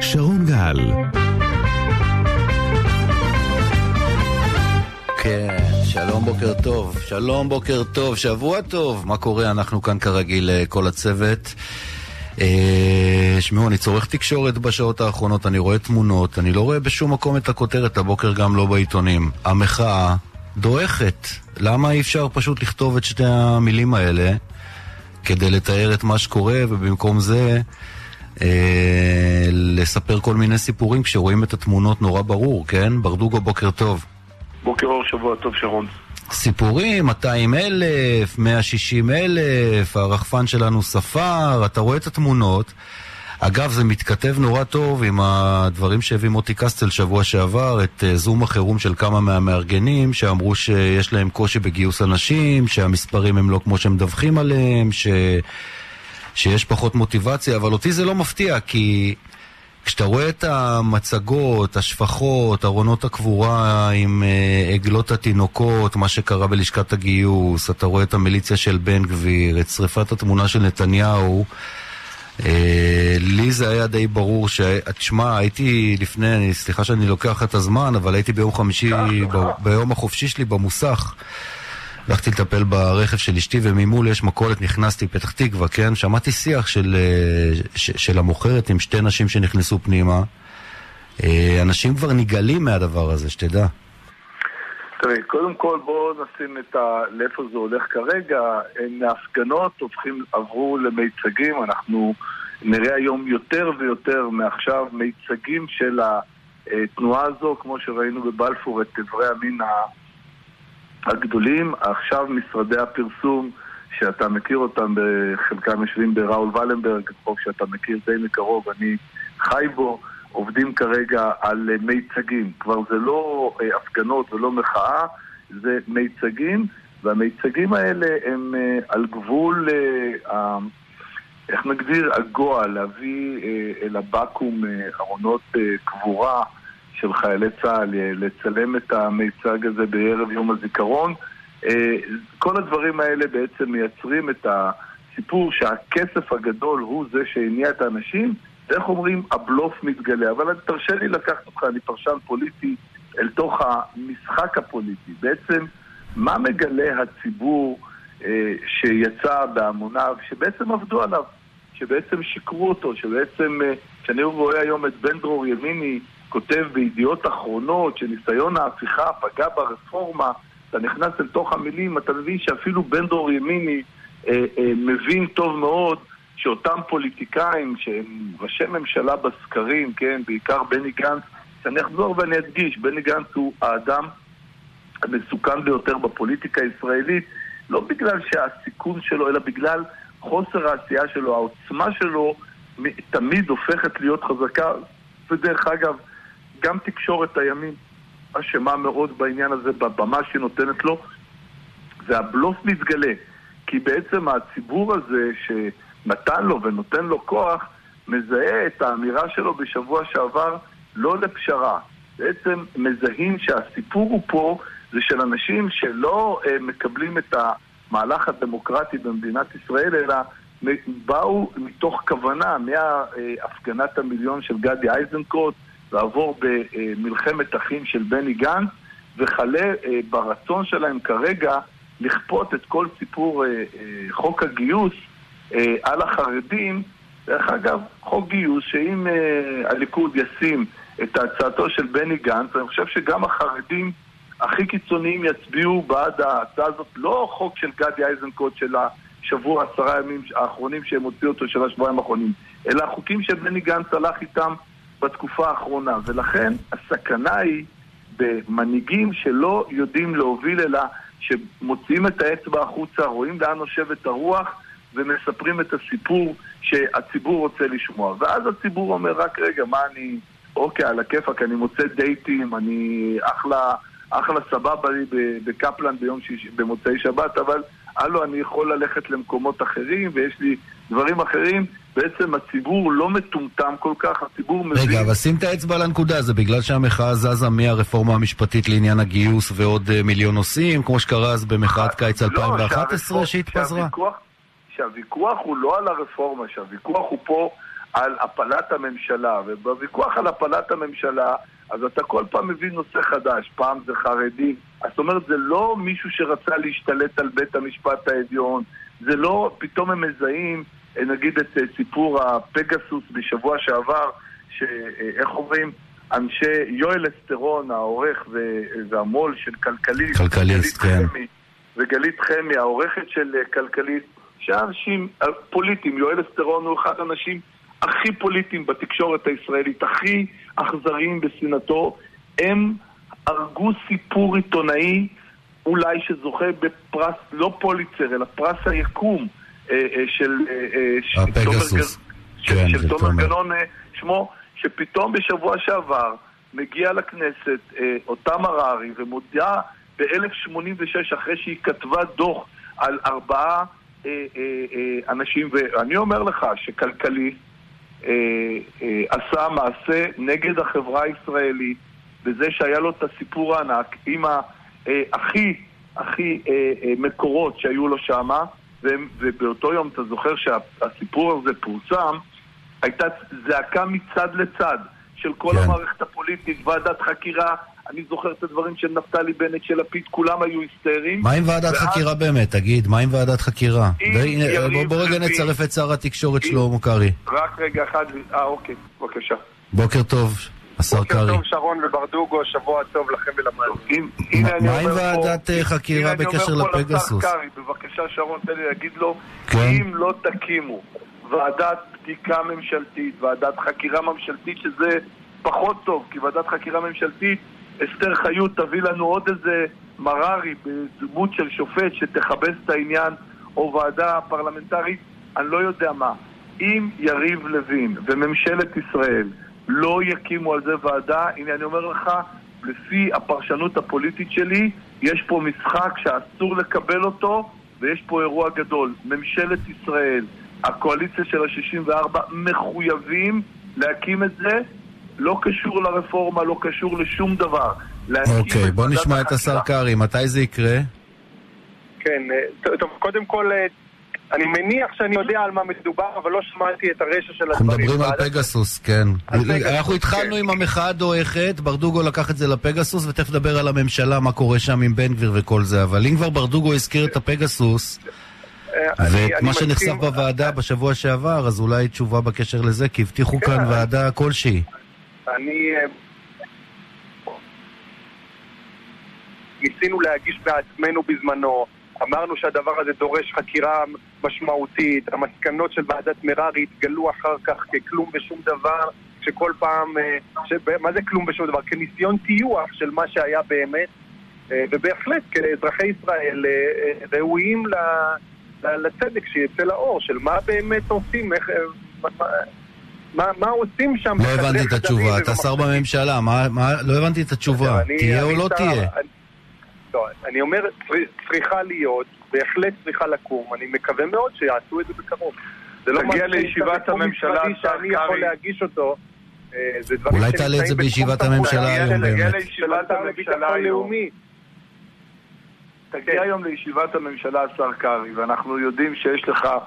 שרון גל כן, שלום בוקר טוב, שלום בוקר טוב, שבוע טוב, מה קורה? אנחנו כאן כרגיל אה, כל הצוות. אה, שמעו, אני צורך תקשורת בשעות האחרונות, אני רואה תמונות, אני לא רואה בשום מקום את הכותרת, הבוקר גם לא בעיתונים. המחאה דועכת. למה אי אפשר פשוט לכתוב את שתי המילים האלה כדי לתאר את מה שקורה, ובמקום זה אה, לספר כל מיני סיפורים כשרואים את התמונות נורא ברור, כן? ברדוגו, בוקר טוב. בוקר אור, שבוע טוב, שרון. סיפורים, 200 אלף, 160 אלף, הרחפן שלנו ספר, אתה רואה את התמונות. אגב, זה מתכתב נורא טוב עם הדברים שהביא מוטי קסטל שבוע שעבר, את אה, זום החירום של כמה מהמארגנים, שאמרו שיש להם קושי בגיוס אנשים, שהמספרים הם לא כמו שמדווחים עליהם, ש... שיש פחות מוטיבציה, אבל אותי זה לא מפתיע, כי כשאתה רואה את המצגות, השפחות, ארונות הקבורה עם uh, עגלות התינוקות, מה שקרה בלשכת הגיוס, אתה רואה את המיליציה של בן גביר, את שריפת התמונה של נתניהו, לי זה היה די ברור ש... תשמע, הייתי לפני, סליחה שאני לוקח את הזמן, אבל הייתי ביום חמישי, ב... ביום החופשי שלי במוסך. הלכתי לטפל ברכב של אשתי וממול יש מכולת, נכנסתי פתח תקווה, כן? שמעתי שיח של, אה, ש, של המוכרת עם שתי נשים שנכנסו פנימה. אה, אנשים כבר נגעלים מהדבר הזה, שתדע. תראי, קודם כל בואו נשים את ה... לאיפה זה הולך כרגע. מהפגנות הופכים, עברו למיצגים, אנחנו נראה היום יותר ויותר מעכשיו מיצגים של התנועה הזו, כמו שראינו בבלפור את איברי המין הגדולים. עכשיו משרדי הפרסום, שאתה מכיר אותם, חלקם יושבים בראול ולנברג, חוק שאתה מכיר די מקרוב, אני חי בו, עובדים כרגע על מיצגים. כבר זה לא אה, הפגנות ולא מחאה, זה מיצגים, והמיצגים האלה הם אה, על גבול, אה, איך נגדיר, הגועל, להביא אל הבקו"ם ארונות קבורה. של חיילי צה"ל, אה, לצלם את המיצג הזה בערב יום הזיכרון. אה, כל הדברים האלה בעצם מייצרים את הסיפור שהכסף הגדול הוא זה שהניע את האנשים, ואיך אומרים, הבלוף מתגלה. אבל תרשה לי לקחת אותך, אני פרשן פוליטי, אל תוך המשחק הפוליטי. בעצם, מה מגלה הציבור אה, שיצא בהמוניו, שבעצם עבדו עליו, שבעצם שיקרו אותו, שבעצם, אה, כשאני רואה היום את בן דרור ימיני, כותב בידיעות אחרונות שניסיון ההפיכה פגע ברפורמה, אתה נכנס אל תוך המילים, אתה מבין שאפילו בן דור ימיני אה, אה, מבין טוב מאוד שאותם פוליטיקאים שהם ראשי ממשלה בסקרים, כן, בעיקר בני גנץ, שאני אחזור ואני אדגיש, בני גנץ הוא האדם המסוכן ביותר בפוליטיקה הישראלית, לא בגלל שהסיכון שלו, אלא בגלל חוסר העשייה שלו, העוצמה שלו תמיד הופכת להיות חזקה, ודרך אגב, גם תקשורת הימין אשמה מאוד בעניין הזה, בבמה שהיא נותנת לו, והבלוף מתגלה. כי בעצם הציבור הזה שנתן לו ונותן לו כוח, מזהה את האמירה שלו בשבוע שעבר לא לפשרה. בעצם מזהים שהסיפור הוא פה זה של אנשים שלא uh, מקבלים את המהלך הדמוקרטי במדינת ישראל, אלא באו מתוך כוונה מהפגנת המיליון של גדי איזנקוט, לעבור במלחמת אחים של בני גנץ, וכלה אה, ברצון שלהם כרגע לכפות את כל סיפור אה, אה, חוק הגיוס על החרדים. דרך אגב, חוק גיוס שאם הליכוד ישים את הצעתו של בני גנץ, אני חושב שגם החרדים הכי קיצוניים יצביעו בעד ההצעה הזאת, לא חוק של גדי איזנקוט של השבוע, עשרה ימים האחרונים שהם הוציאו אותו, של השבועיים האחרונים, אלא החוקים שבני גנץ הלך איתם בתקופה האחרונה, ולכן הסכנה היא במנהיגים שלא יודעים להוביל אלא שמוציאים את האצבע החוצה, רואים לאן נושבת הרוח ומספרים את הסיפור שהציבור רוצה לשמוע. ואז הציבור אומר, רק רגע, מה אני... אוקיי, על הכיפאק, אני מוצא דייטים, אני אחלה, אחלה סבבה לי בקפלן ביום שיש, במוצאי שבת, אבל הלו, אני יכול ללכת למקומות אחרים ויש לי דברים אחרים. בעצם הציבור לא מטומטם כל כך, הציבור מבין... רגע, אבל שים את האצבע על הנקודה, זה בגלל שהמחאה זזה מהרפורמה המשפטית לעניין הגיוס ועוד אה, מיליון נושאים, כמו שקרה אז במחאת קיץ 2011 לא, שהתפזרה? שהוויכוח הוא לא על הרפורמה, שהוויכוח הוא פה על הפלת הממשלה, ובוויכוח על הפלת הממשלה, אז אתה כל פעם מביא נושא חדש, פעם זה חרדי, זאת אומרת, זה לא מישהו שרצה להשתלט על בית המשפט העליון, זה לא, פתאום הם מזהים, אה, נגיד את אה, סיפור הפגסוס בשבוע שעבר, שאיך אה, אומרים, אנשי יואל אסטרון, העורך והמו"ל של כלכליסט, כלכליסט, כן. חמי, וגלית חמי, העורכת של כלכליסט, שאנשים פוליטיים, יואל אסטרון הוא אחד האנשים הכי פוליטיים בתקשורת הישראלית, הכי אכזריים בשנאתו, הם הרגו סיפור עיתונאי אולי שזוכה בפרס, לא פוליצר, אלא פרס היקום אה, אה, של, אה, הפגסוס. של, כן, של תומר גנון שמו, שפתאום בשבוע שעבר מגיע לכנסת אותם הררי ומודיעה ב-1086 אחרי שהיא כתבה דוח על ארבעה אנשים, ואני אומר לך שכלכליסט עשה מעשה נגד החברה הישראלית בזה שהיה לו את הסיפור הענק עם הכי, הכי אה, אה, מקורות שהיו לו שמה, ובאותו יום, אתה זוכר שהסיפור הזה פורסם, הייתה זעקה מצד לצד של כל כן. המערכת הפוליטית, ועדת חקירה, אני זוכר את הדברים של נפתלי בנט, של לפיד, כולם היו היסטריים. מה עם ועדת ואז... חקירה באמת? תגיד, מה עם ועדת חקירה? בוא, בוא רגע נצרף את שר התקשורת שלמה קרעי. רק רגע אחד, אה אוקיי, בבקשה. בוקר טוב. השר קרעי. בוקר טוב שרון וברדוגו, שבוע טוב לכם ולמאזינים. מה עם ועדת אה, חקירה בקשר לפגסוס? הנה אני אומר פה לשר קרעי, בבקשה שרון, תן לי להגיד לו, כן. אם לא תקימו ועדת בדיקה ממשלתית, ועדת חקירה ממשלתית, שזה פחות טוב, כי ועדת חקירה ממשלתית, אסתר חיות תביא לנו עוד איזה מררי בדמות של שופט שתכבס את העניין, או ועדה פרלמנטרית, אני לא יודע מה. אם יריב לוין וממשלת ישראל לא יקימו על זה ועדה. הנה אני אומר לך, לפי הפרשנות הפוליטית שלי, יש פה משחק שאסור לקבל אותו, ויש פה אירוע גדול. ממשלת ישראל, הקואליציה של ה-64, מחויבים להקים את זה. לא קשור לרפורמה, לא קשור לשום דבר. אוקיי, okay, בוא נשמע את השר קרעי, מתי זה יקרה? כן, אה, טוב, קודם כל אה, אני מניח שאני יודע על מה מדובר, אבל לא שמעתי את הרשע של הדברים. אנחנו מדברים על פגסוס, כן. אנחנו התחלנו עם המחאה הדועכת, ברדוגו לקח את זה לפגסוס, ותכף נדבר על הממשלה, מה קורה שם עם בן גביר וכל זה, אבל אם כבר ברדוגו הזכיר את הפגסוס, אה, ואת מה שנחשף בוועדה בשבוע שעבר, אז אולי תשובה בקשר לזה, כי הבטיחו כאן כן. ועדה כלשהי. אני... אה, ניסינו להגיש בעצמנו בזמנו. אמרנו שהדבר הזה דורש חקירה משמעותית, המסקנות של ועדת מררי התגלו אחר כך ככלום ושום דבר, שכל פעם, אה, ש... מה זה כלום ושום דבר? כניסיון טיוח של מה שהיה באמת, אה, ובהחלט כאזרחי ישראל ראויים לצדק שיצא לאור, של מה באמת עושים, איך... מה, מה עושים שם? לא הבנתי את התשובה, אתה שר בממשלה, מה, מה, לא הבנתי את התשובה, תהיה או לא תהיה? לא, אני אומר, צריכה להיות, בהחלט צריכה לקום, אני מקווה מאוד שיעשו את זה בקרוב. זה לא תגיע לישיבת הממשלה, שאני יכול להגיש אותו. אה, אולי תעלה את זה בישיבת הממשלה היום באמת. תגיע לישיבת הממשלה היום. תגיע היום לישיבת הממשלה, השר קרעי, ואנחנו יודעים שיש לך אה, אה,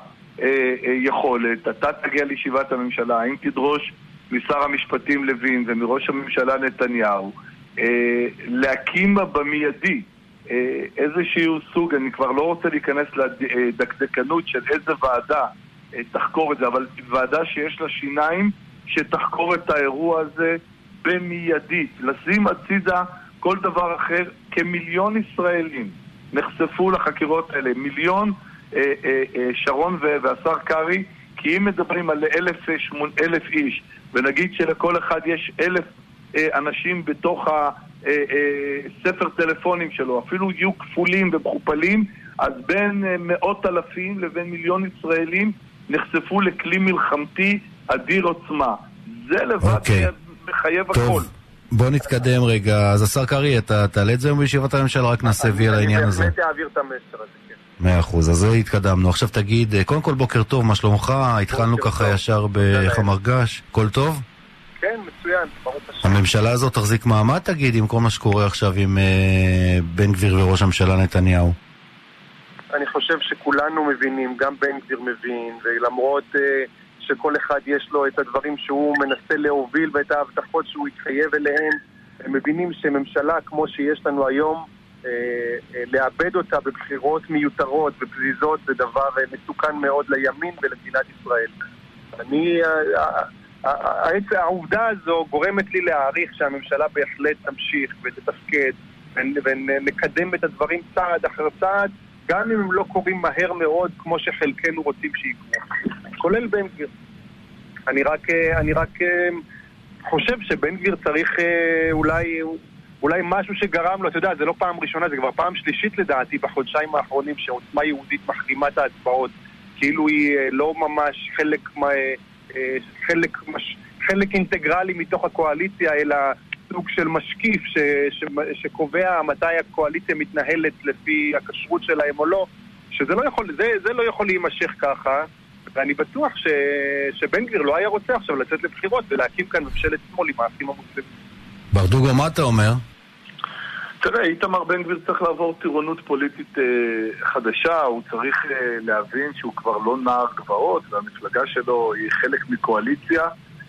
יכולת, אתה תגיע לישיבת הממשלה, אם תדרוש משר המשפטים לוין ומראש הממשלה נתניהו אה, להקים במיידי אה, איזשהו סוג, אני כבר לא רוצה להיכנס לדקדקנות של איזה ועדה אה, תחקור את זה, אבל ועדה שיש לה שיניים שתחקור את האירוע הזה במיידית. לשים הצידה כל דבר אחר, כמיליון ישראלים נחשפו לחקירות האלה. מיליון, אה, אה, אה, שרון והשר קרעי, כי אם מדברים על אלף, אלף איש, ונגיד שלכל אחד יש אלף אה, אנשים בתוך ה... אה, אה, ספר טלפונים שלו, אפילו יהיו כפולים ומכופלים, אז בין אה, מאות אלפים לבין מיליון ישראלים נחשפו לכלי מלחמתי אדיר עוצמה. זה לבד okay. אוקיי. מחייב טוב. הכל. בוא נתקדם רגע. אז השר קרעי, אתה תעלה את זה היום בישיבת הממשלה, רק נעשה וי על העניין הזה. אני בהחלט אעביר את המסר הזה. מאה אחוז, אז זה התקדמנו. עכשיו תגיד, קודם כל בוקר טוב, מה שלומך? התחלנו ככה ישר בחמרגש. הכל טוב? כן, מצוין, ברוך השם. הממשלה הזאת תחזיק מעמד, תגיד, עם כל מה שקורה עכשיו עם אה, בן גביר וראש הממשלה נתניהו? אני חושב שכולנו מבינים, גם בן גביר מבין, ולמרות uh, שכל אחד יש לו את הדברים שהוא מנסה להוביל ואת ההבטחות שהוא התחייב אליהן, הם מבינים שממשלה כמו שיש לנו היום, לאבד אותה בבחירות מיותרות ופזיזות זה דבר uh, מסוכן מאוד לימין ולמדינת ישראל. אני... העובדה הזו גורמת לי להעריך שהממשלה בהחלט תמשיך ותתפקד ונקדם את הדברים צעד אחר צעד, גם אם הם לא קורים מהר מאוד כמו שחלקנו רוצים שיקרו, כולל בן גביר. אני רק, אני רק חושב שבן גביר צריך אולי, אולי משהו שגרם לו, אתה יודע, זה לא פעם ראשונה, זה כבר פעם שלישית לדעתי בחודשיים האחרונים שעוצמה יהודית מחרימה את ההצבעות, כאילו היא לא ממש חלק, חלק, חלק אינטגרלי מתוך הקואליציה, אלא סוג של משקיף ש, ש, שקובע מתי הקואליציה מתנהלת לפי הכשרות שלהם או לא, שזה לא יכול, זה, זה לא יכול להימשך ככה, ואני בטוח ש, שבן גביר לא היה רוצה עכשיו לצאת לבחירות ולהקים כאן ממשלת שמאל עם האחים המוסלמים. ברדוגו, מה אתה אומר? תראה, איתמר בן גביר צריך לעבור טירונות פוליטית אה, חדשה, הוא צריך אה, להבין שהוא כבר לא נער גבעות והמפלגה שלו היא חלק מקואליציה.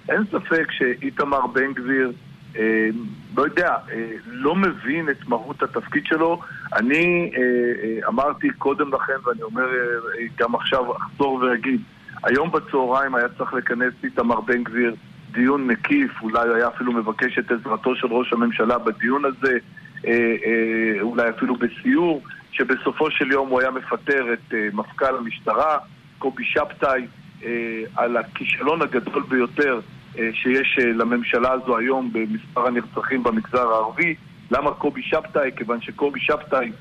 אין ספק שאיתמר בן גביר אה, לא יודע, אה, לא מבין את מהות התפקיד שלו. אני אה, אמרתי קודם לכן, ואני אומר גם עכשיו, אחזור ואגיד, היום בצהריים היה צריך לכנס איתמר בן גביר דיון מקיף, אולי היה אפילו מבקש את עזרתו של ראש הממשלה בדיון הזה, אולי אפילו בסיור, שבסופו של יום הוא היה מפטר את מפכ"ל המשטרה, קובי שבתאי, על הכישלון הגדול ביותר אה, שיש אה, לממשלה הזו היום במספר הנרצחים במגזר הערבי. למה קובי שבתאי? כיוון שקובי שבתאי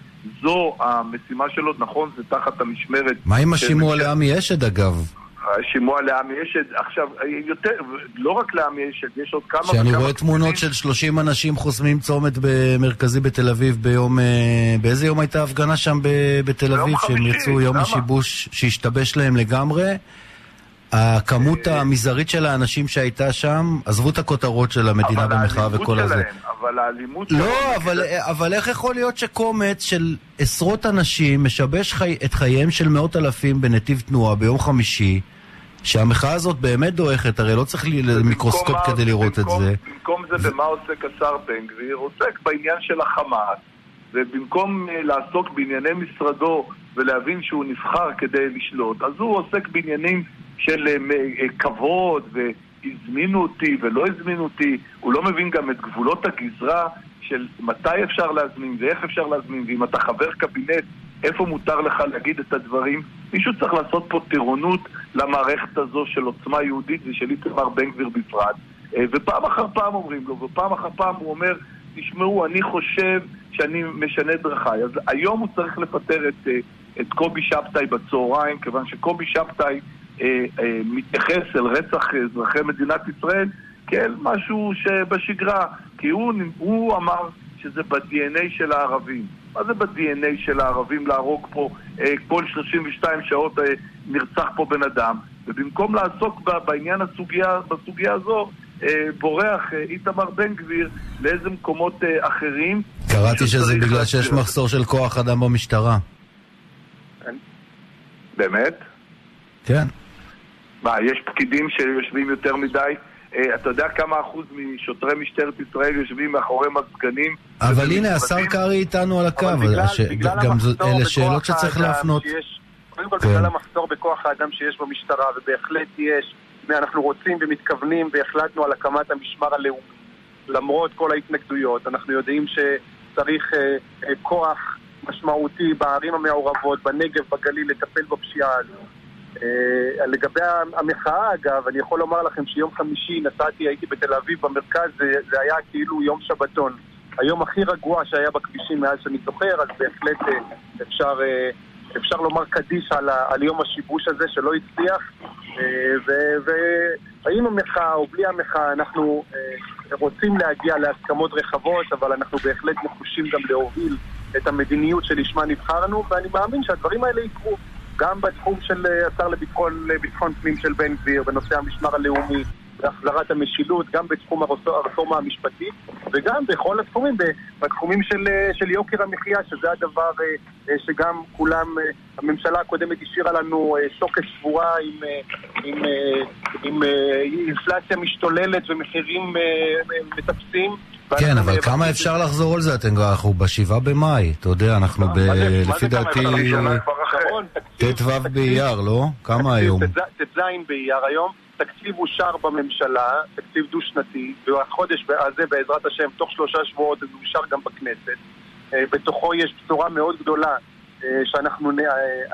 זו המשימה שלו, נכון, זה תחת המשמרת... מה עם השימוע לעמי אשד אגב? השימוע לעמי אשד, עכשיו, יותר, לא רק לעמי אשד, יש עוד כמה... שאני רואה תמונות של 30 אנשים חוסמים צומת במרכזי בתל אביב ביום... אה, באיזה יום הייתה הפגנה שם בתל אביב? שהם יצאו יום השיבוש שהשתבש להם לגמרי. הכמות המזערית של האנשים שהייתה שם, עזבו את הכותרות של המדינה במחאה וכל הזה. אבל האלימות. לא, אבל, אבל איך יכול להיות שקומץ של עשרות אנשים משבש חי, את חייהם של מאות אלפים בנתיב תנועה ביום חמישי, שהמחאה הזאת באמת דועכת, הרי לא צריך מיקרוסקופ כדי לראות במקום, את זה. במקום זה, במה עוסק השר בן גביר? עוסק בעניין של החמאס, ובמקום uh, לעסוק בענייני משרדו ולהבין שהוא נבחר כדי לשלוט, אז הוא עוסק בעניינים של אה, אה, כבוד והזמינו אותי ולא הזמינו אותי, הוא לא מבין גם את גבולות הגזרה של מתי אפשר להזמין ואיך אפשר להזמין, ואם אתה חבר קבינט, איפה מותר לך להגיד את הדברים. מישהו צריך לעשות פה טירונות למערכת הזו של עוצמה יהודית ושל איתמר בן גביר בפרט. אה, ופעם אחר פעם אומרים לו, ופעם אחר פעם הוא אומר, תשמעו, אני חושב שאני משנה דרכיי. אז היום הוא צריך לפטר את, את קובי שבתאי בצהריים, כיוון שקובי שבתאי אה, אה, מתייחס אל רצח אזרחי מדינת ישראל כאל משהו שבשגרה, כי הוא, הוא אמר שזה ב-DNA של הערבים. מה זה ב-DNA של הערבים להרוג פה אה, כל 32 שעות אה, נרצח פה בן אדם? ובמקום לעסוק בעניין הסוגיה, בסוגיה הזו, אה, בורח אה, איתמר בן גביר לאיזה מקומות אה, אחרים. קראתי שזה בגלל שיש מחסור של כוח אדם במשטרה. באמת? כן. מה, יש פקידים שיושבים יותר מדי? אה, אתה יודע כמה אחוז משוטרי משטרת ישראל יושבים מאחורי מזגנים? אבל הנה, השר קרעי איתנו על הקו. גם אלה שאלות שצריך להפנות. קודם כל, בגלל כן. המחסור בכוח האדם שיש במשטרה, ובהחלט יש, ואנחנו רוצים ומתכוונים והחלטנו על הקמת המשמר הלאומי. למרות כל ההתנגדויות, אנחנו יודעים שצריך אה, אה, כוח משמעותי בערים המעורבות, בנגב, בגליל, לטפל בפשיעה הזו. Uh, לגבי המחאה, אגב, אני יכול לומר לכם שיום חמישי נסעתי, הייתי בתל אביב במרכז, זה, זה היה כאילו יום שבתון. היום הכי רגוע שהיה בכבישים מאז שאני זוכר, אז בהחלט uh, אפשר, uh, אפשר לומר קדיש על, על יום השיבוש הזה שלא הצליח. והאם המחאה או בלי המחאה, אנחנו רוצים להגיע להסכמות רחבות, אבל אנחנו בהחלט נחושים גם להוביל את המדיניות שלשמה נבחרנו, ואני מאמין שהדברים האלה יקרו. גם בתחום של אה, השר לביטחון, לביטחון פנים של בן גביר, בנושא המשמר הלאומי, בהחזרת המשילות, גם בתחום הרפורמה המשפטית וגם בכל התחומים, בתחומים של, של יוקר המחיה, שזה הדבר שגם כולם, הממשלה הקודמת השאירה לנו שוקת שבורה עם, עם, עם, עם אינפלציה משתוללת ומחירים מטפסים. כן, אבל כמה אפשר לחזור על זה? אתם אנחנו בשבעה במאי, אתה יודע, אנחנו ב... לפי דעתי... ט"ו באייר, לא? כמה היום? ט"ז באייר היום. תקציב אושר בממשלה, תקציב דו-שנתי, והחודש הזה בעזרת השם, תוך שלושה שבועות זה אושר גם בכנסת. בתוכו יש בשורה מאוד גדולה שאנחנו,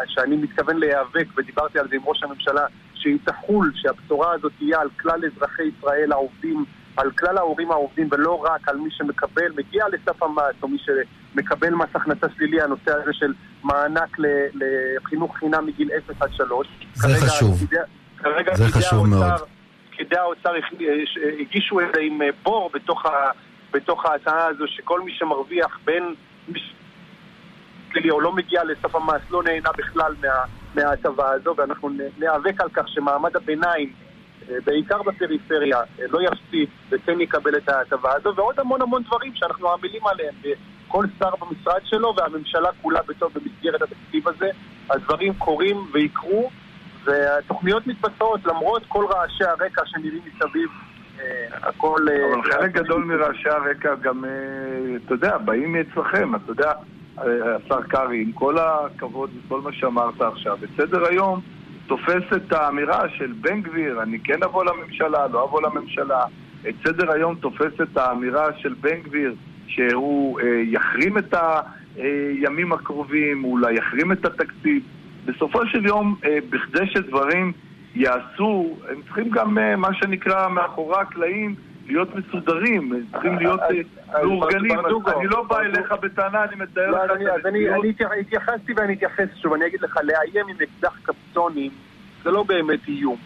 שאני מתכוון להיאבק, ודיברתי על זה עם ראש הממשלה, שהיא תחול, שהבשורה הזאת תהיה על כלל אזרחי ישראל העובדים על כלל ההורים העובדים ולא רק על מי שמקבל, מגיע לסף המס או מי שמקבל מס הכנסה שלילי, הנושא הזה של מענק לחינוך חינם מגיל 0 עד 3. זה כרגע, חשוב. כרגע זה חשוב האוצר, מאוד. פקידי האוצר הגישו את זה עם בור בתוך, ה, בתוך ההצעה הזו שכל מי שמרוויח בין או לא מגיע לסף המס לא נהנה בכלל מה, מההטבה הזו ואנחנו ניאבק על כך שמעמד הביניים בעיקר בפריפריה, לא יפסיד וכן יקבל את ההטבה הזו, ועוד המון המון דברים שאנחנו עמלים עליהם. כל שר במשרד שלו והממשלה כולה בתוך במסגרת התקציב הזה. הדברים קורים ויקרו, והתוכניות מתבצעות למרות כל רעשי הרקע שנראים מסביב. הכל... אבל חלק גדול מרעשי הרקע גם, אתה יודע, באים מאצלכם, אתה יודע, השר קרעי, עם כל הכבוד וכל מה שאמרת עכשיו, בסדר היום תופס את האמירה של בן גביר, אני כן אבוא לממשלה, לא אבוא לממשלה. את סדר היום תופס את האמירה של בן גביר, שהוא אה, יחרים את הימים הקרובים, אולי יחרים את התקציב. בסופו של יום, אה, בכדי שדברים יעשו, הם צריכים גם, אה, מה שנקרא, מאחורי הקלעים, להיות מסודרים, צריכים להיות מאורגנים. אני לא בא אליך בטענה, אני מתאר לך את המציאות. אני התייחסתי ואני אתייחס שוב, אני אגיד לך, לאיים עם אקדח קפצונים זה לא באמת איום.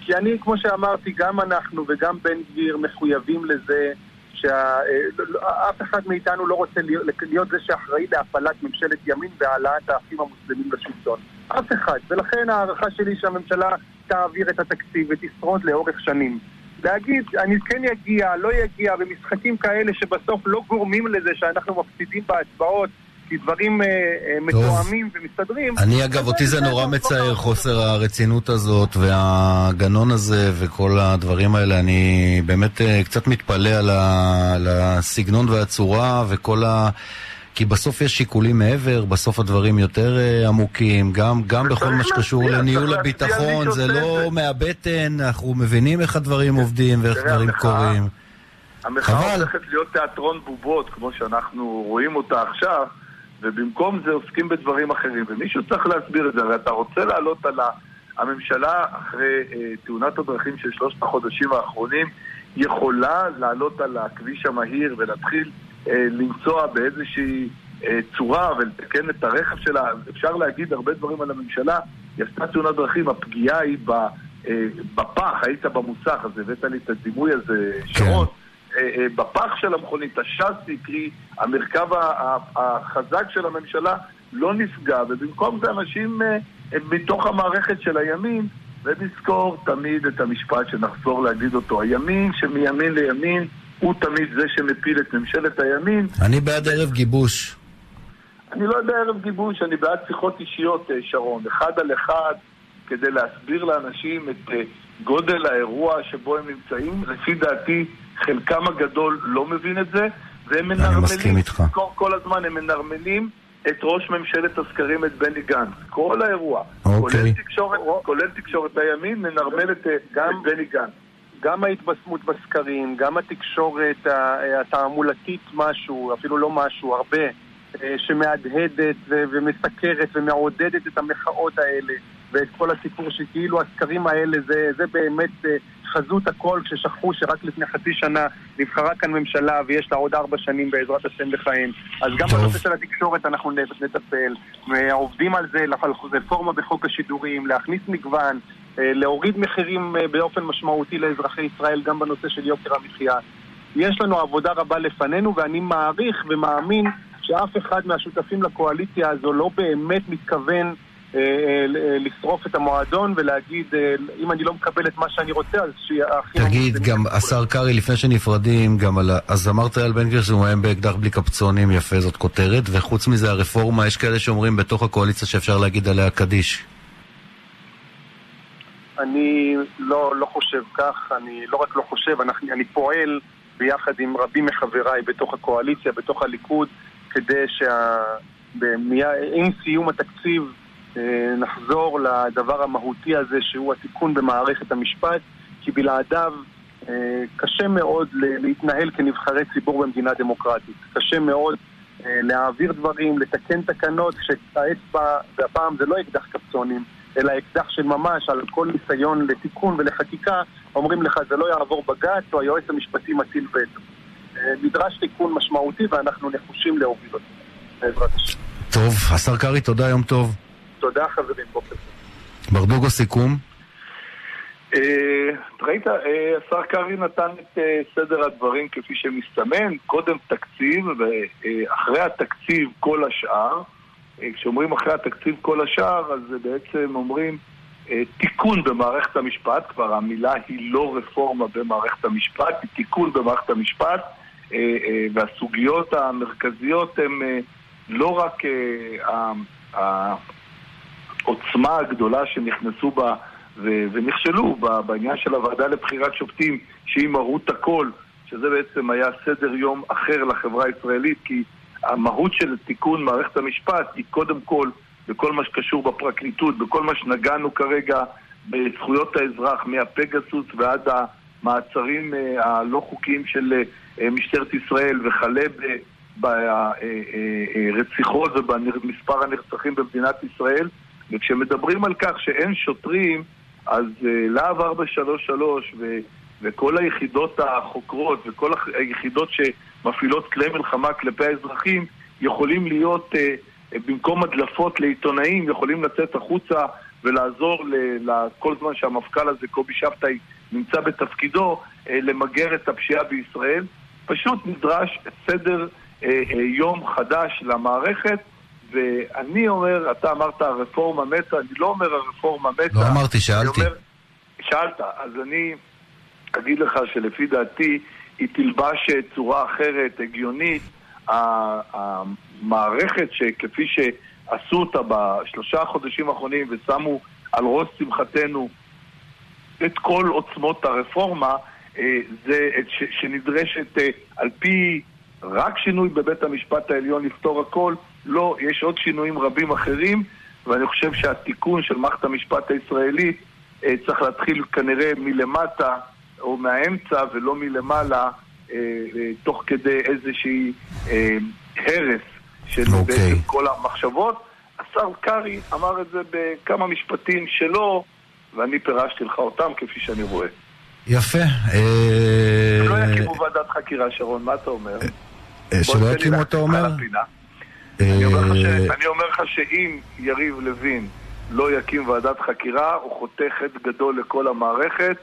כי אני, כמו שאמרתי, גם אנחנו וגם בן גביר מחויבים לזה שאף אחד מאיתנו לא רוצה להיות זה שאחראי להפלת ממשלת ימין והעלאת האחים המוסלמים לשלטון. אף אחד. ולכן ההערכה שלי שהממשלה תעביר את התקציב ותשרוד לאורך שנים. להגיד, אני כן יגיע, לא יגיע, במשחקים כאלה שבסוף לא גורמים לזה שאנחנו מפסידים בהצבעות כי דברים אה, אה, מתואמים ומסתדרים. אני אגב, אותי זה נורא מצער, חוסר הרצינות הזאת והגנון הזה וכל הדברים האלה. אני באמת אה, קצת מתפלא על הסגנון והצורה וכל ה... כי בסוף יש שיקולים מעבר, בסוף הדברים יותר עמוקים, גם, גם בכל מה שקשור לניהול הביטחון, זה לא מהבטן, אנחנו מבינים איך הדברים עובדים ואיך דברים קורים. המחאה הולכת להיות תיאטרון בובות, כמו שאנחנו רואים אותה עכשיו, ובמקום זה עוסקים בדברים אחרים, ומישהו צריך להסביר את זה, הרי אתה רוצה לעלות על הממשלה אחרי אה, תאונת הדרכים של שלושת החודשים האחרונים, יכולה לעלות על הכביש המהיר ולהתחיל לנסוע באיזושהי אה, צורה ולתקן את הרכב שלה, אפשר להגיד הרבה דברים על הממשלה, היא עשתה תאונת דרכים, הפגיעה היא ב, אה, בפח, היית במוסך, אז הבאת לי את הדימוי הזה, כן. שרון. אה, אה, בפח של המכונית, השאסי, קרי המרכב החזק של הממשלה, לא נפגע, ובמקום זה אנשים אה, מתוך המערכת של הימין, ונזכור תמיד את המשפט שנחזור להגיד אותו, הימין שמימין לימין הוא תמיד זה שמפיל את ממשלת הימין. אני בעד ערב גיבוש. אני לא יודע ערב גיבוש, אני בעד שיחות אישיות, שרון, אחד על אחד, כדי להסביר לאנשים את גודל האירוע שבו הם נמצאים. לפי דעתי, חלקם הגדול לא מבין את זה, והם מנרמלים, כל, כל הזמן הם מנרמלים את ראש ממשלת הסקרים, את בני גנץ. כל האירוע, אוקיי. כולל, תקשורת, כולל תקשורת הימין, מנרמל את, גם, את בני גנץ. גם ההתבשמות בסקרים, גם התקשורת התעמולתית משהו, אפילו לא משהו, הרבה, אה, שמהדהדת ומסקרת ומעודדת את המחאות האלה ואת כל הסיפור שכאילו הסקרים האלה זה, זה באמת אה, חזות הכל כששכחו שרק לפני חצי שנה נבחרה כאן ממשלה ויש לה עוד ארבע שנים בעזרת השם לכהן. אז גם בנושא של התקשורת אנחנו נטפל, עובדים על זה, רפורמה בחוק השידורים, להכניס מגוון, להוריד מחירים אה, באופן משמעותי לאזרחי ישראל גם בנושא של יוקר המחיה. יש לנו עבודה רבה לפנינו ואני מעריך ומאמין שאף אחד מהשותפים לקואליציה הזו לא באמת מתכוון אה, אה, לשרוף את המועדון ולהגיד, אה, אם אני לא מקבל את מה שאני רוצה, אז שהאחים... תגיד, גם השר קרעי, לפני שנפרדים, גם על ה... אז אמרת על בן גביר שהוא מאיים באקדח בלי קפצונים, יפה, זאת כותרת, וחוץ מזה הרפורמה, יש כאלה שאומרים בתוך הקואליציה שאפשר להגיד עליה קדיש. אני לא, לא חושב כך, אני לא רק לא חושב, אני, אני פועל ביחד עם רבים מחבריי בתוך הקואליציה, בתוך הליכוד, כדי שעם סיום התקציב אה, נחזור לדבר המהותי הזה שהוא התיקון במערכת המשפט, כי בלעדיו אה, קשה מאוד להתנהל כנבחרי ציבור במדינה דמוקרטית. קשה מאוד אה, להעביר דברים, לתקן תקנות, כשהאצבע, והפעם זה לא אקדח קפצונים, אלא אקדח של ממש על כל ניסיון לתיקון ולחקיקה, אומרים לך זה לא יעבור בג"ץ או היועץ המשפטי מטיל וטו. נדרש תיקון משמעותי ואנחנו נחושים להוביל אותו, בעזרת השם. טוב, השר קרעי, תודה, יום טוב. תודה חברים, בוקר טוב. ברדוגו, סיכום. אה, ראית, אה, השר קרעי נתן את אה, סדר הדברים כפי שמסתמן, קודם תקציב ואחרי התקציב כל השאר. כשאומרים אחרי התקציב כל השאר, אז בעצם אומרים תיקון במערכת המשפט, כבר המילה היא לא רפורמה במערכת המשפט, היא תיקון במערכת המשפט, והסוגיות המרכזיות הן לא רק העוצמה הגדולה שנכנסו בה ונכשלו בעניין של הוועדה לבחירת שופטים, שהיא מהות הכל, שזה בעצם היה סדר יום אחר לחברה הישראלית, כי המהות של תיקון מערכת המשפט היא קודם כל בכל מה שקשור בפרקליטות, בכל מה שנגענו כרגע בזכויות האזרח, מהפגסוס ועד המעצרים אה, הלא חוקיים של אה, משטרת ישראל וכלה ברציחות ובמספר הנרצחים במדינת ישראל. וכשמדברים על כך שאין שוטרים, אז להב 433 ו, וכל היחידות החוקרות וכל היחידות שמפעילות כלי מלחמה כלפי האזרחים יכולים להיות, uh, במקום הדלפות לעיתונאים, יכולים לצאת החוצה ולעזור כל זמן שהמפכ"ל הזה, קובי שבתאי, נמצא בתפקידו, uh, למגר את הפשיעה בישראל. פשוט נדרש סדר uh, יום חדש למערכת ואני אומר, אתה אמרת הרפורמה מתה, אני לא אומר הרפורמה מתה. לא אמרתי, שאלתי. אומר, שאלת, אז אני אגיד לך שלפי דעתי היא תלבש צורה אחרת, הגיונית. המערכת שכפי שעשו אותה בשלושה החודשים האחרונים ושמו על ראש שמחתנו את כל עוצמות הרפורמה, אה, זה שנדרשת אה, על פי רק שינוי בבית המשפט העליון לפתור הכל, לא, יש עוד שינויים רבים אחרים, ואני חושב שהתיקון של מערכת המשפט הישראלית אה, צריך להתחיל כנראה מלמטה או מהאמצע ולא מלמעלה, אה, אה, תוך כדי איזושהי אה, הרס של okay. אוקיי. בעצם כל המחשבות. השר קרעי אמר את זה בכמה משפטים שלו, ואני פירשתי לך אותם כפי שאני רואה. יפה. אה... לא יקימו ועדת חקירה, שרון, מה אתה אומר? אה, שלא יקימו, אתה אומר? אני אומר לך שאם יריב לוין לא יקים ועדת חקירה, הוא חותך חטא גדול לכל המערכת.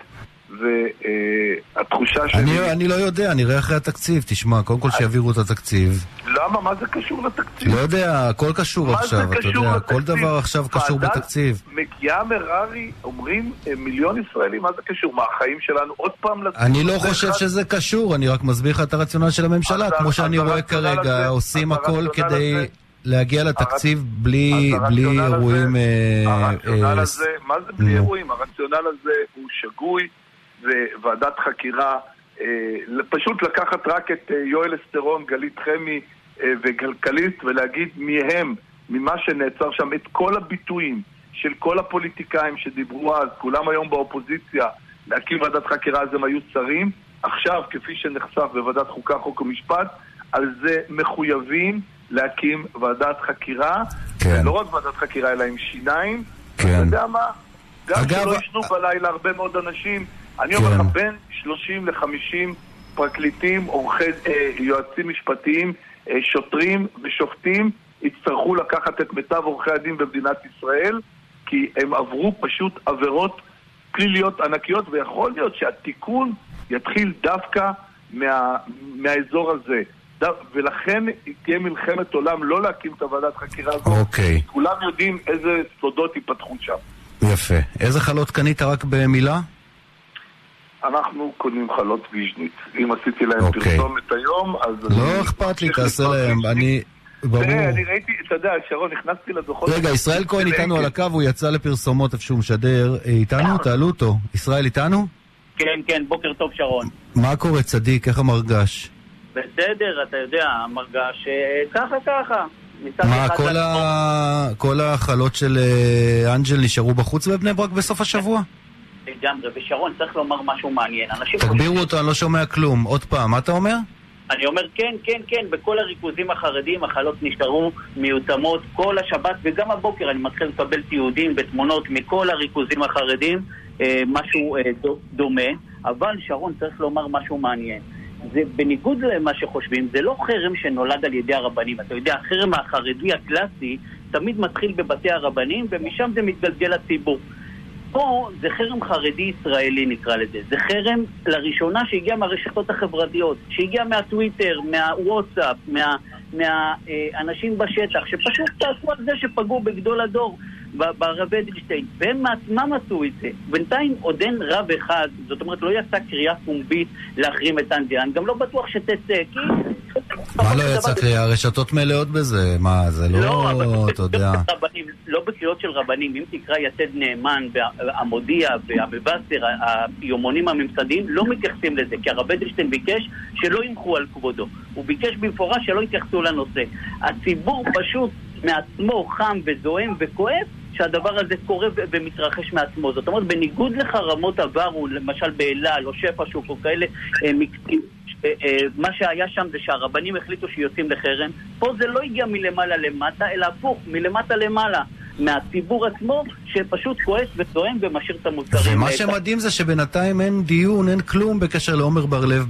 והתחושה שלי... אני, אני לא יודע, נראה אחרי התקציב. תשמע, קודם כל שיעבירו את התקציב. למה? מה זה קשור לתקציב? לא יודע, הכל קשור עכשיו, אתה יודע, לתקציב? כל דבר עכשיו קשור בתקציב. מגיעה מררי, אומרים אה, מיליון ישראלים, מה זה קשור? מה, החיים שלנו עוד פעם... אני לא חושב שזה קשור, אני רק מסביר לך את הרציונל של הממשלה, כמו שאני רואה כרגע, עושים הכל כדי... להגיע לתקציב בלי, בלי אירועים... אה, הרציונל אה, הזה, מה זה בלי אירועים? הרציונל הזה הוא שגוי, וועדת חקירה, אה, פשוט לקחת רק את יואל אסטרון, גלית חמי וכלכליסט ולהגיד מי הם, ממה שנעצר שם, את כל הביטויים של כל הפוליטיקאים שדיברו אז, כולם היום באופוזיציה, להקים ועדת חקירה אז הם היו שרים, עכשיו, כפי שנחשף בוועדת חוקה, חוק ומשפט, על זה מחויבים להקים ועדת חקירה, כן. לא רק ועדת חקירה אלא עם שיניים, כן. אתה יודע מה? גם אגב... שלא ישנו בלילה הרבה מאוד אנשים, אני כן. אומר לך בין 30 ל-50 פרקליטים, עורכי, אה, יועצים משפטיים, אה, שוטרים ושופטים יצטרכו לקחת את מיטב עורכי הדין במדינת ישראל, כי הם עברו פשוט עבירות פליליות ענקיות, ויכול להיות שהתיקון יתחיל דווקא מה, מהאזור הזה. ולכן תהיה מלחמת עולם לא להקים את הוועדת חקירה הזאת. אוקיי. כולם יודעים איזה סודות ייפתחו שם. יפה. איזה חלות קנית רק במילה? אנחנו קונים חלות ויז'ניץ. אם עשיתי להם אוקיי. פרסומת היום, אז... לא אני אכפת לי, תעשה להם. אני... ברור. תראה, אני ראיתי, אתה יודע, שרון, נכנסתי לדוחות... רגע, ישראל כהן איתנו על הקו, הוא יצא לפרסומות איפה שהוא משדר. אה, איתנו? תעלו אותו. ישראל איתנו? כן, כן, בוקר טוב שרון. מה קורה, צדיק? איך המרגש? בסדר, אתה יודע, מרגש, אה, ככה ככה. מה, כל ה- כל החלות של אה, אנג'ל נשארו בחוץ בבני ברק בסוף השבוע? לגמרי, ושרון, צריך לומר משהו מעניין. אנשים תגבירו אותו, אני לא שומע כלום. עוד פעם, מה אתה אומר? אני אומר כן, כן, כן, בכל הריכוזים החרדיים החלות נשארו מיותמות כל השבת וגם הבוקר אני מתחיל לקבל תיעודים ותמונות מכל הריכוזים החרדיים, אה, משהו אה, דו- דומה, אבל שרון צריך לומר משהו מעניין. זה בניגוד למה שחושבים, זה לא חרם שנולד על ידי הרבנים. אתה יודע, החרם החרדי הקלאסי תמיד מתחיל בבתי הרבנים ומשם זה מתגלגל לציבור. פה זה חרם חרדי ישראלי נקרא לזה. זה חרם לראשונה שהגיע מהרשתות החברתיות, שהגיע מהטוויטר, מהוואטסאפ, מהאנשים בשטח, שפשוט צעקו על זה שפגעו בגדול הדור, ברב אדלשטיין. והם מעצמם עשו את זה. בינתיים עוד אין רב אחד, זאת אומרת לא יצאה קריאה פומבית להחרים את אנג'י. אני גם לא בטוח שתצא, כי... מה לא יצא קריאה? הרשתות מלאות בזה. מה, זה לא, אבל אתה יודע... לא בקריאות של רבנים. אם תקרא יתד נאמן, והמודיע והמבשר, היומונים הממסדיים, לא מתייחסים לזה, כי הרב אדלשטיין ביקש שלא ימחו על כבודו. הוא ביקש במפורש שלא יתייחסו לנושא. הציבור פשוט מעצמו חם וזועם וכואב שהדבר הזה קורה ומתרחש מעצמו. זאת אומרת, בניגוד לחרמות עברו, למשל באלעל או שפע שוק או כאלה אה, מקרים, מה שהיה שם זה שהרבנים החליטו שיוצאים לחרם. פה זה לא הגיע מלמעלה למטה, אלא הפוך, מלמטה למעלה. מהציבור עצמו, שפשוט כועס וזועם ומשאיר את המוצרים. ומה אה, שמדהים זה שבינתיים אין דיון, אין כלום בקשר לעומר בר-לב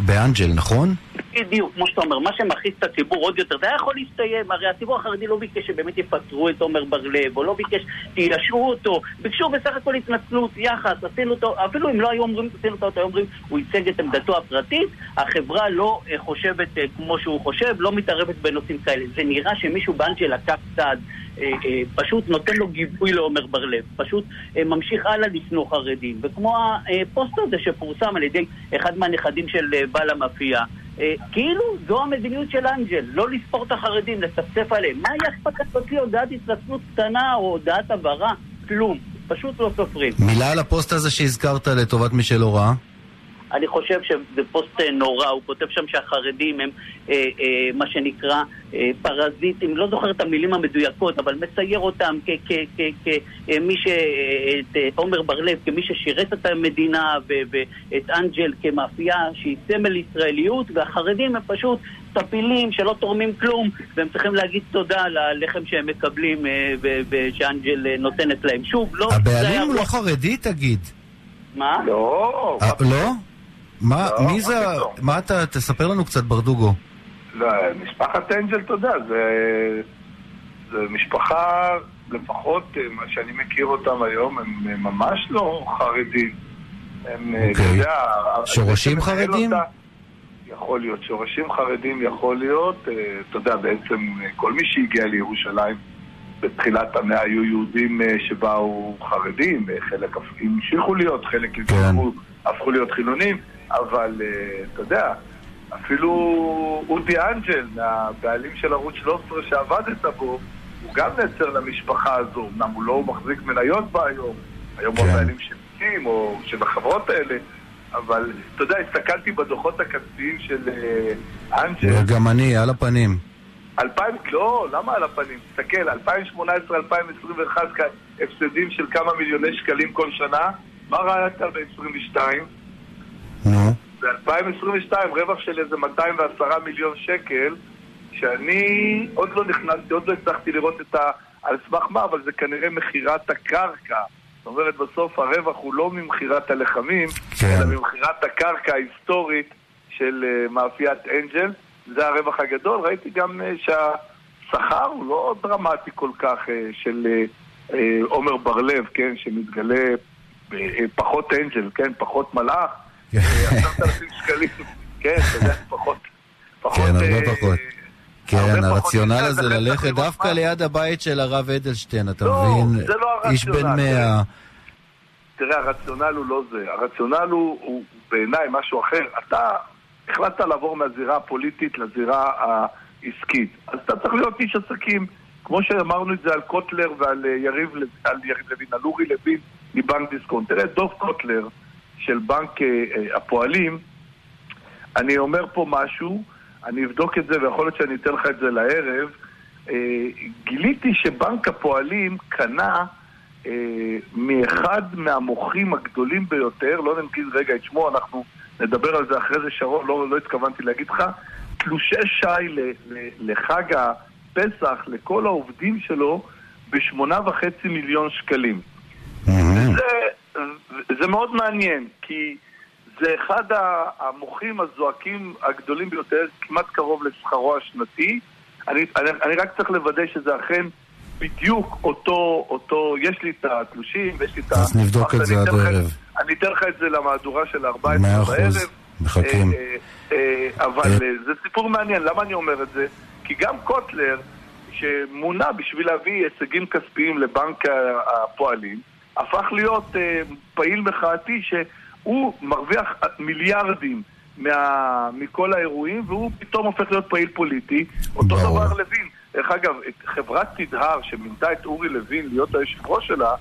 באנג'ל, נכון? בדיוק, כמו שאתה אומר, מה שמכעיס את הציבור עוד יותר, זה היה יכול להסתיים, הרי הציבור החרדי לא ביקש שבאמת יפטרו את עומר בר-לב, או לא ביקש תיישרו אותו, ביקשו בסך הכל התנצלות, יחס, עשינו אותו, אפילו אם לא היו אומרים, עשינו אותו, היו אומרים, הוא ייצג את עמדתו הפרטית, החברה לא אה, חושבת אה, כמו שהוא חושב, לא מתערבת בנושאים כאלה. זה נראה שמישהו באנג'ל לקח צעד, אה, פשוט נותן לו גיבוי לעומר בר-לב, פשוט ממשיך הלאה לשנוא חרדים, וכמו הפוסט הזה שפורסם על ידי אחד מהנכדים של בעל המאפייה, כאילו זו המדיניות של אנג'ל, לא לספור את החרדים, לצפצף עליהם. מה היה אכפת לך להוציא הודעת התנצלות קטנה או הודעת הבהרה? כלום. פשוט לא סופרים. מילה על הפוסט הזה שהזכרת לטובת מי שלא ראה. אני חושב שזה פוסט אה, נורא, הוא כותב שם שהחרדים הם אה, אה, מה שנקרא אה, פרזיטים, לא זוכר את המילים המדויקות, אבל מצייר אותם כמי ש... אה, את אה, עומר בר-לב כמי ששירת את המדינה ואת אנג'ל כמאפייה שהיא סמל ישראליות, והחרדים הם פשוט טפילים שלא תורמים כלום, והם צריכים להגיד תודה ללחם שהם מקבלים אה, ו- ושאנג'ל אה, נותנת להם. שוב, לא... הבעלים הוא לא חרדי, תגיד. מה? לא, אה, לא? מה, לא, מי מה זה, פתאום? מה אתה, תספר לנו קצת ברדוגו. לא, משפחת אנג'ל, אתה יודע, זה, זה משפחה, לפחות אה, מה שאני מכיר אותם היום, הם ממש לא חרדים. הם, אה, אתה אוקיי. יודע... שורשים חרדים? אותה- יכול להיות, שורשים חרדים יכול להיות, אה, אתה יודע, בעצם כל מי שהגיע לירושלים בתחילת המאה היו יהודים שבאו חרדים, חלק המשיכו להיות, חלק כן. הפכו, הפכו להיות חילונים, אבל אה, אתה יודע, אפילו אודי אנג'ל, מהבעלים של ערוץ 13 שעבדת בו, הוא גם נצר למשפחה הזו, אמנם הוא לא מחזיק מניות בה היום, היום הוא כן. הבעלים של קים או של החברות האלה, אבל אתה יודע, הסתכלתי בדוחות הכספיים של אה, אנג'ל, גם אני, על הפנים. 2000, לא, למה על הפנים? תסתכל, 2018-2021 הפסדים של כמה מיליוני שקלים כל שנה, מה ראית ב-22? נו. ב-2022 רווח של איזה 210 מיליון שקל, שאני עוד לא נכנסתי, עוד לא הצלחתי לראות את ה... על סמך מה, אבל זה כנראה מכירת הקרקע. זאת אומרת, בסוף הרווח הוא לא ממכירת הלחמים, כן. אלא ממכירת הקרקע ההיסטורית של uh, מאפיית אנג'ל. זה הרווח הגדול. ראיתי גם uh, שהשכר הוא לא דרמטי כל כך uh, של עומר בר-לב, כן, שמתגלה פחות אנג'ל, כן, פחות מלאך. שקלים כן, אתה יודע, פחות... כן, הרבה אה, פחות. כן, הרציונל הזה ללכת דווקא ליד הבית של הרב אדלשטיין, אתה לא, מבין? לא איש בן הרציונל, מאה. תראה, הרציונל הוא לא זה. הרציונל הוא, בעיניי משהו אחר. אתה החלטת לעבור מהזירה הפוליטית לזירה העסקית. אז אתה צריך להיות איש עסקים. כמו שאמרנו את זה על קוטלר ועל אה, יריב, לב- על יריב לוין, על אורי לוין מבנק דיסקונט. תראה, דוב קוטלר של בנק אה, אה, הפועלים, אני אומר פה משהו, אני אבדוק את זה ויכול להיות שאני אתן לך את זה לערב. אה, גיליתי שבנק הפועלים קנה מאחד מהמוחים הגדולים ביותר, לא נגיד רגע את שמו, אנחנו נדבר על זה אחרי זה שרון, לא, לא התכוונתי להגיד לך, תלושי שי לחג הפסח לכל העובדים שלו בשמונה וחצי מיליון שקלים. מהמם. זה, מאוד מעניין, כי זה אחד המוחים הזועקים הגדולים ביותר, כמעט קרוב לשכרו השנתי. אני, אני, אני רק צריך לוודא שזה אכן בדיוק אותו, אותו, יש לי את התלושים ויש לי את ה... אז נבדוק את זה עד הערב. אני אתן לך את זה למהדורה של 14 מאה בערב. אחוז, מחכים. אה, אה, אה, אבל זה סיפור מעניין, למה אני אומר את זה? כי גם קוטלר, שמונה בשביל להביא הישגים כספיים לבנק הפועלים, הפך להיות אה, פעיל מחאתי שהוא מרוויח מיליארדים מה, מכל האירועים, והוא פתאום הופך להיות פעיל פוליטי. אותו ברור. דבר לוין. דרך אגב, חברת תדהר, שמינתה את אורי לוין להיות היושב ראש שלה,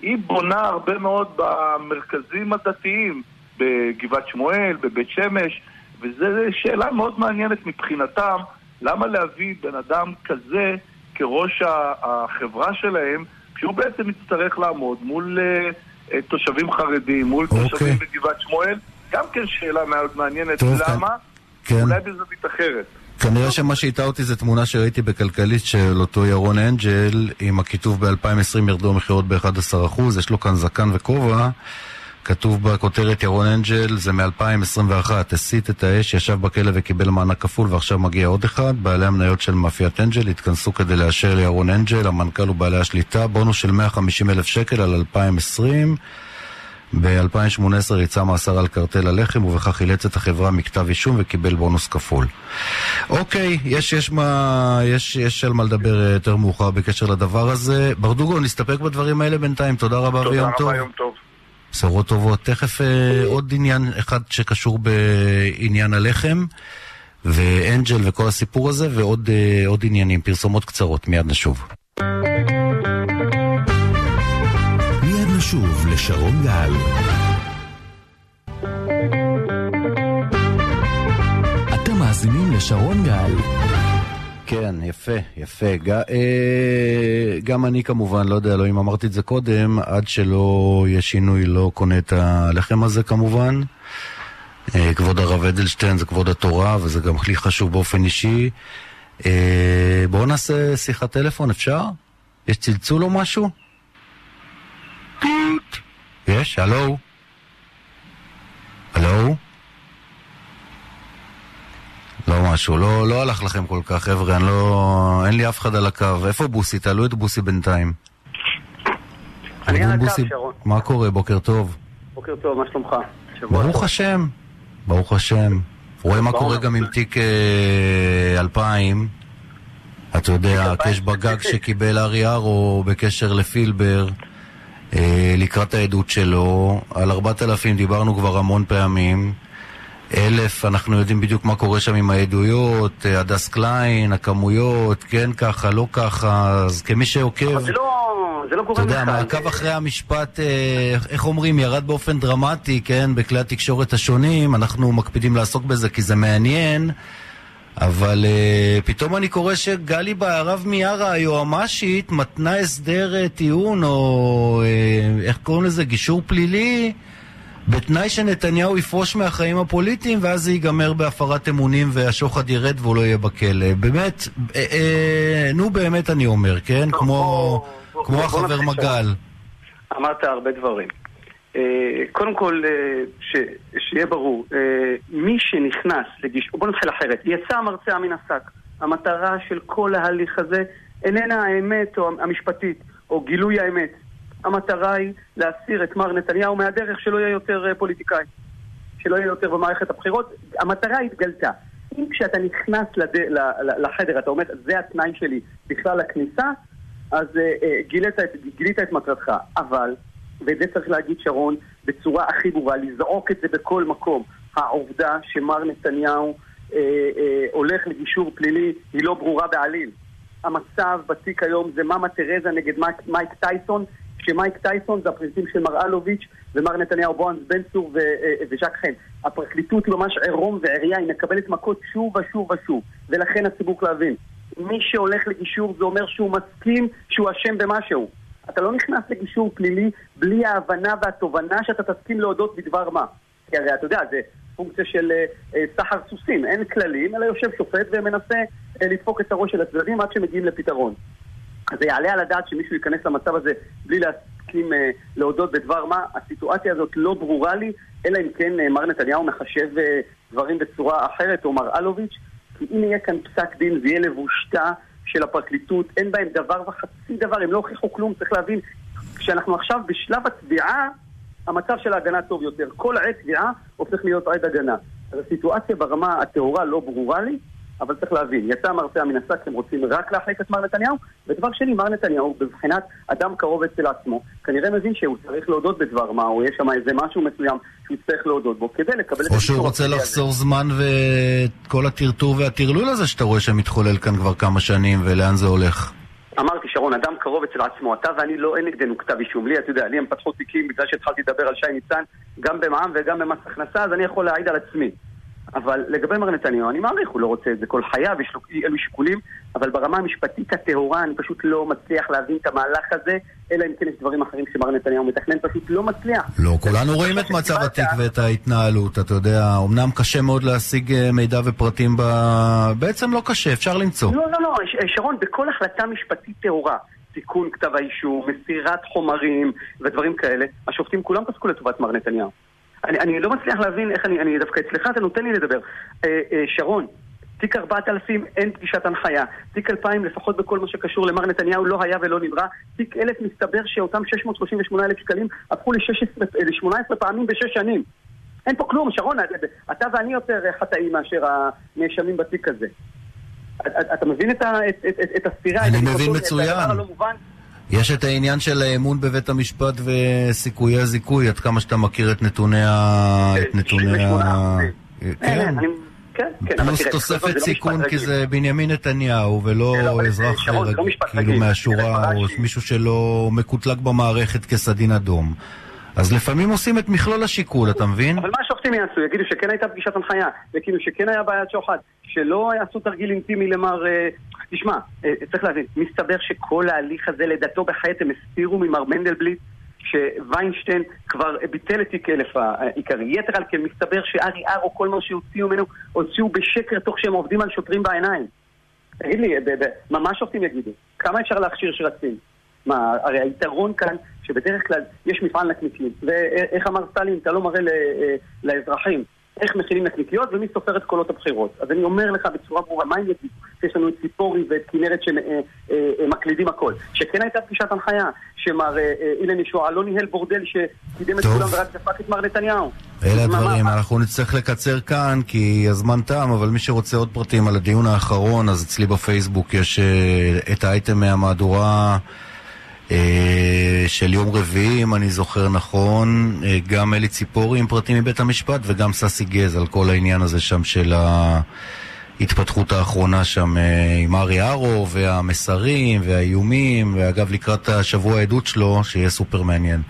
היא בונה הרבה מאוד במרכזים הדתיים, בגבעת שמואל, בבית שמש, וזו שאלה מאוד מעניינת מבחינתם, למה להביא בן אדם כזה כראש החברה שלהם, כשהוא בעצם יצטרך לעמוד מול אה, אה, תושבים חרדים, מול אוקיי. תושבים בגבעת שמואל? גם כן שאלה מאוד מעניינת, טוב, למה? כן. אולי בזווית אחרת. כנראה שמה שהטעה אותי זה תמונה שראיתי בכלכליסט של אותו ירון אנג'ל עם הכיתוב ב-2020 ירדו המכירות ב-11%, יש לו כאן זקן וכובע, כתוב בכותרת ירון אנג'ל זה מ-2021, הסית את האש, ישב בכלא וקיבל מענק כפול ועכשיו מגיע עוד אחד, בעלי המניות של מאפיית אנג'ל התכנסו כדי לאשר לירון אנג'ל, המנכ"ל ובעלי השליטה, בונוס של 150 אלף שקל על 2020 ב-2018 ריצה מאסר על קרטל הלחם ובכך חילץ את החברה מכתב אישום וקיבל בונוס כפול. אוקיי, יש, יש, מה, יש, יש על מה לדבר אה, יותר מאוחר בקשר לדבר הזה. ברדוגו, נסתפק בדברים האלה בינתיים. תודה רבה תודה ויום רבה, טוב. יום טוב. בשורות טובות. תכף אה, עוד עניין אחד שקשור בעניין הלחם ואנג'ל וכל הסיפור הזה ועוד אה, עניינים, פרסומות קצרות. מיד נשוב. מיד נשוב לשרון גל. אתם מאזינים לשרון גל. כן, יפה, יפה. ג, אה, גם אני כמובן, לא יודע, לא אם אמרתי את זה קודם, עד שלא יהיה שינוי לא קונה את הלחם הזה כמובן. אה, כבוד הרב אדלשטיין זה כבוד התורה, וזה גם כלי חשוב באופן אישי. אה, בואו נעשה שיחת טלפון, אפשר? יש צלצול או משהו? יש? הלו? הלו? לא משהו, לא, לא הלך לכם כל כך, חבר'ה, אני לא... אין לי אף אחד על הקו. איפה בוסי? תעלו את בוסי בינתיים. אני על הקו, בוסי, שרון. מה קורה? בוקר טוב. בוקר טוב, מה שלומך? ברוך טוב. השם. ברוך השם. רואה מה. קורה גם עם תיק אה, 2000. אתה יודע, הקש בגג שקיבל ארי ארו בקשר לפילבר אה, לקראת העדות שלו. על 4,000 דיברנו כבר המון פעמים. אלף, אנחנו יודעים בדיוק מה קורה שם עם העדויות, אה, הדס קליין, הכמויות, כן ככה, לא ככה, אז כמי שעוקב... אבל זה לא, זה לא אתה גורם יודע, לך. מעקב אחרי המשפט, אה, איך אומרים, ירד באופן דרמטי, כן, בכלי התקשורת השונים, אנחנו מקפידים לעסוק בזה כי זה מעניין, אבל אה, פתאום אני קורא שגלי בהרב מיארה, היועמ"שית, מתנה הסדר טיעון, או אה, איך קוראים לזה, גישור פלילי, בתנאי שנתניהו יפרוש מהחיים הפוליטיים, ואז זה ייגמר בהפרת אמונים והשוחד ירד והוא לא יהיה בכלא. באמת, אה, אה, נו באמת אני אומר, כן? טוב, כמו... בוא- בוא- כמו בוא החבר נתחיל מגל. אמרת הרבה דברים. אה, קודם כל, אה, ש- שיהיה ברור, אה, מי שנכנס לגיש... בוא נתחיל אחרת. יצא המרצע מן השק. המטרה של כל ההליך הזה איננה האמת או המשפטית, או גילוי האמת. המטרה היא להסיר את מר נתניהו מהדרך שלא יהיה יותר אה, פוליטיקאי. שלא יהיה יותר במערכת הבחירות, המטרה התגלתה. אם כשאתה נכנס לד... לחדר, אתה אומר, זה התנאי שלי בכלל לכניסה, אז uh, uh, גילית, גילית את מטרתך. אבל, ואת זה צריך להגיד שרון בצורה הכי ברורה, לזעוק את זה בכל מקום. העובדה שמר נתניהו אה, אה, הולך לגישור פלילי היא לא ברורה בעליל. המצב בתיק היום זה מאמה תרזה נגד מייק, מייק טייסון, שמייק טייסון זה הפרינציפ של מר אלוביץ' ומר נתניהו בוענס בן צור ו- אה, וז'ק חן. הפרקליטות ממש עירום ועירייה, היא מקבלת מכות שוב ושוב ושוב, ולכן הציבור להבין. מי שהולך לגישור זה אומר שהוא מסכים שהוא אשם במשהו. אתה לא נכנס לגישור פלילי בלי ההבנה והתובנה שאתה תסכים להודות בדבר מה. כי הרי אתה יודע, זה פונקציה של אה, אה, סחר סוסים, אין כללים, אלא יושב שופט ומנסה אה, לדפוק את הראש של הצדדים עד שמגיעים לפתרון. זה יעלה על הדעת שמישהו ייכנס למצב הזה בלי להסכים להודות בדבר מה, הסיטואציה הזאת לא ברורה לי, אלא אם כן מר נתניהו מחשב דברים בצורה אחרת, או מר אלוביץ', כי אם יהיה כאן פסק דין זה יהיה לבושתה של הפרקליטות, אין בהם דבר וחצי דבר, הם לא הוכיחו כלום, צריך להבין, כשאנחנו עכשיו בשלב התביעה, המצב של ההגנה טוב יותר. כל עת תביעה הופך להיות עת הגנה. אז הסיטואציה ברמה הטהורה לא ברורה לי, אבל צריך להבין, יצא המרצע מן השק, הם רוצים רק להחליט את מר נתניהו, ודבר שני, מר נתניהו, בבחינת אדם קרוב אצל עצמו, כנראה מבין שהוא צריך להודות בדבר מה, או יש שם איזה משהו מסוים שהוא צריך להודות בו, כדי לקבל את או שהוא רוצה לחסור זמן ואת כל הטרטור והטרלול הזה שאתה רואה שמתחולל כאן כבר כמה שנים, ולאן זה הולך? אמרתי, שרון, אדם קרוב אצל עצמו. אתה ואני לא, אין נגדנו כתב אישום. לי, אתה יודע, לי הם פתחו תיקים בגלל שהתחלתי לדבר על שי ניצן, גם במע"מ וגם במס הכנסה, אז אני יכול להעיד על עצמי. אבל לגבי מר נתניהו, אני מעריך, הוא לא רוצה את זה כל חייו, יש לו אלו שיקולים, אבל ברמה המשפטית הטהורה אני פשוט לא מצליח להבין את המהלך הזה, אלא אם כן יש דברים אחרים שמר נתניהו מתכנן, פשוט לא מצליח. לא, כולנו רואים את מצב התיק ואת ההתנהלות, אתה יודע, אמנם קשה מאוד להשיג אה, מידע ופרטים ב... בעצם לא קשה, אפשר למצוא. לא, לא, לא, שרון, בכל החלטה משפטית טהורה, תיקון כתב האישום, מסירת חומרים ודברים כאלה, השופטים כולם פסקו לטובת מר נתניהו. אני, אני לא מצליח להבין איך אני, אני דווקא אצלך, אתה נותן לי לדבר. אה, אה, שרון, תיק 4000 אין פגישת הנחיה. תיק 2000 לפחות בכל מה שקשור למר נתניהו לא היה ולא נברא. תיק 1000 מסתבר שאותם 638 אלף שקלים הפכו ל-18 פעמים בשש שנים. אין פה כלום, שרון, אתה ואני יותר חטאים מאשר הנאשמים בתיק הזה. אתה מבין את, הספירה? אני מבין מצוין. יש את העניין של האמון בבית המשפט וסיכויי הזיכוי, עד כמה שאתה מכיר את נתוני ה... את נתוני ה... כן. כן, כן, פלוס תוספת לא סיכון כי זה בנימין נתניהו ולא לא, אזרח לא כאילו מהשורה או מישהו שלא מקוטלג במערכת כסדין אדום. אז לפעמים עושים את מכלול השיקול, אתה מבין? אבל מה השופטים יעשו? יגידו שכן הייתה פגישת הנחיה, וכאילו שכן היה בעיית שוחד, שלא יעשו תרגיל אינטימי למר... תשמע, אה, צריך להבין, מסתבר שכל ההליך הזה, לדעתו בחיית, הם הסתירו ממר מנדלבליט שוויינשטיין כבר ביטל את תיק אלף העיקרי. יתר על כן, מסתבר שארי ארו, כל מה שהוציאו ממנו, הוציאו בשקר תוך שהם עובדים על שוטרים בעיניים. תגיד לי, מה השופטים יגידו? כמה אפשר להכשיר שרצים? מה, הרי היתרון כאן, שבדרך כלל יש מפעל נקניקים, ואיך אמר סטלין, אתה לא מראה אה, לאזרחים איך מכינים נקניקיות ומי סופר את קולות הבחירות. אז אני אומר לך בצורה ברורה, מה הם יגידו? יש לנו את ציפורי ואת כנרת שמקלידים הכל. שכן הייתה פגישת הנחיה, שמר אילן ישועה לא ניהל בורדל שקידם את כולם ורק דפק את מר נתניהו. אלה הדברים, אנחנו נצטרך לקצר כאן כי הזמן תם, אבל מי שרוצה עוד פרטים על הדיון האחרון, אז אצלי בפייסבוק יש את האייטם מהמהדורה אה, של יום רביעי, אם אני זוכר נכון, אה, גם אלי ציפורי עם פרטים מבית המשפט וגם ססי גז על כל העניין הזה שם של ההתפתחות האחרונה שם אה, עם ארי ארו והמסרים והאיומים, ואגב לקראת השבוע העדות שלו, שיהיה סופר מעניין.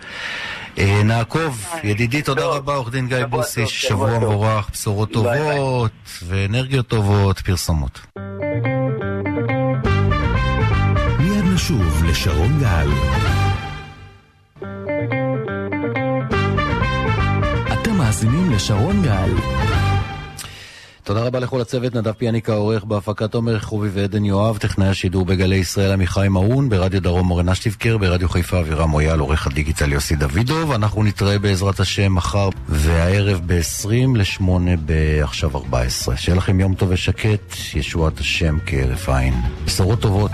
נעקוב, ידידי, תודה רבה, עורך דין גיא בוסי, שבוע מבורך, בשורות טובות ואנרגיות טובות, פרסומות. שוב לשרון גל. אתם מאזינים לשרון גל. תודה רבה לכל הצוות, נדב פיאניק העורך בהפקת עומר חובי ועדן יואב, טכנאי השידור בגלי ישראל עמיחי מעון, ברדיו דרום אורן אשטיבקר, ברדיו חיפה אבירם מויאל, עורך הדיגיטל יוסי דוידוב, אנחנו נתראה בעזרת השם מחר והערב ב-20 ל-8 בעכשיו 14. שיהיה לכם יום טוב ושקט, ישועת השם כהרף עין. בשורות טובות.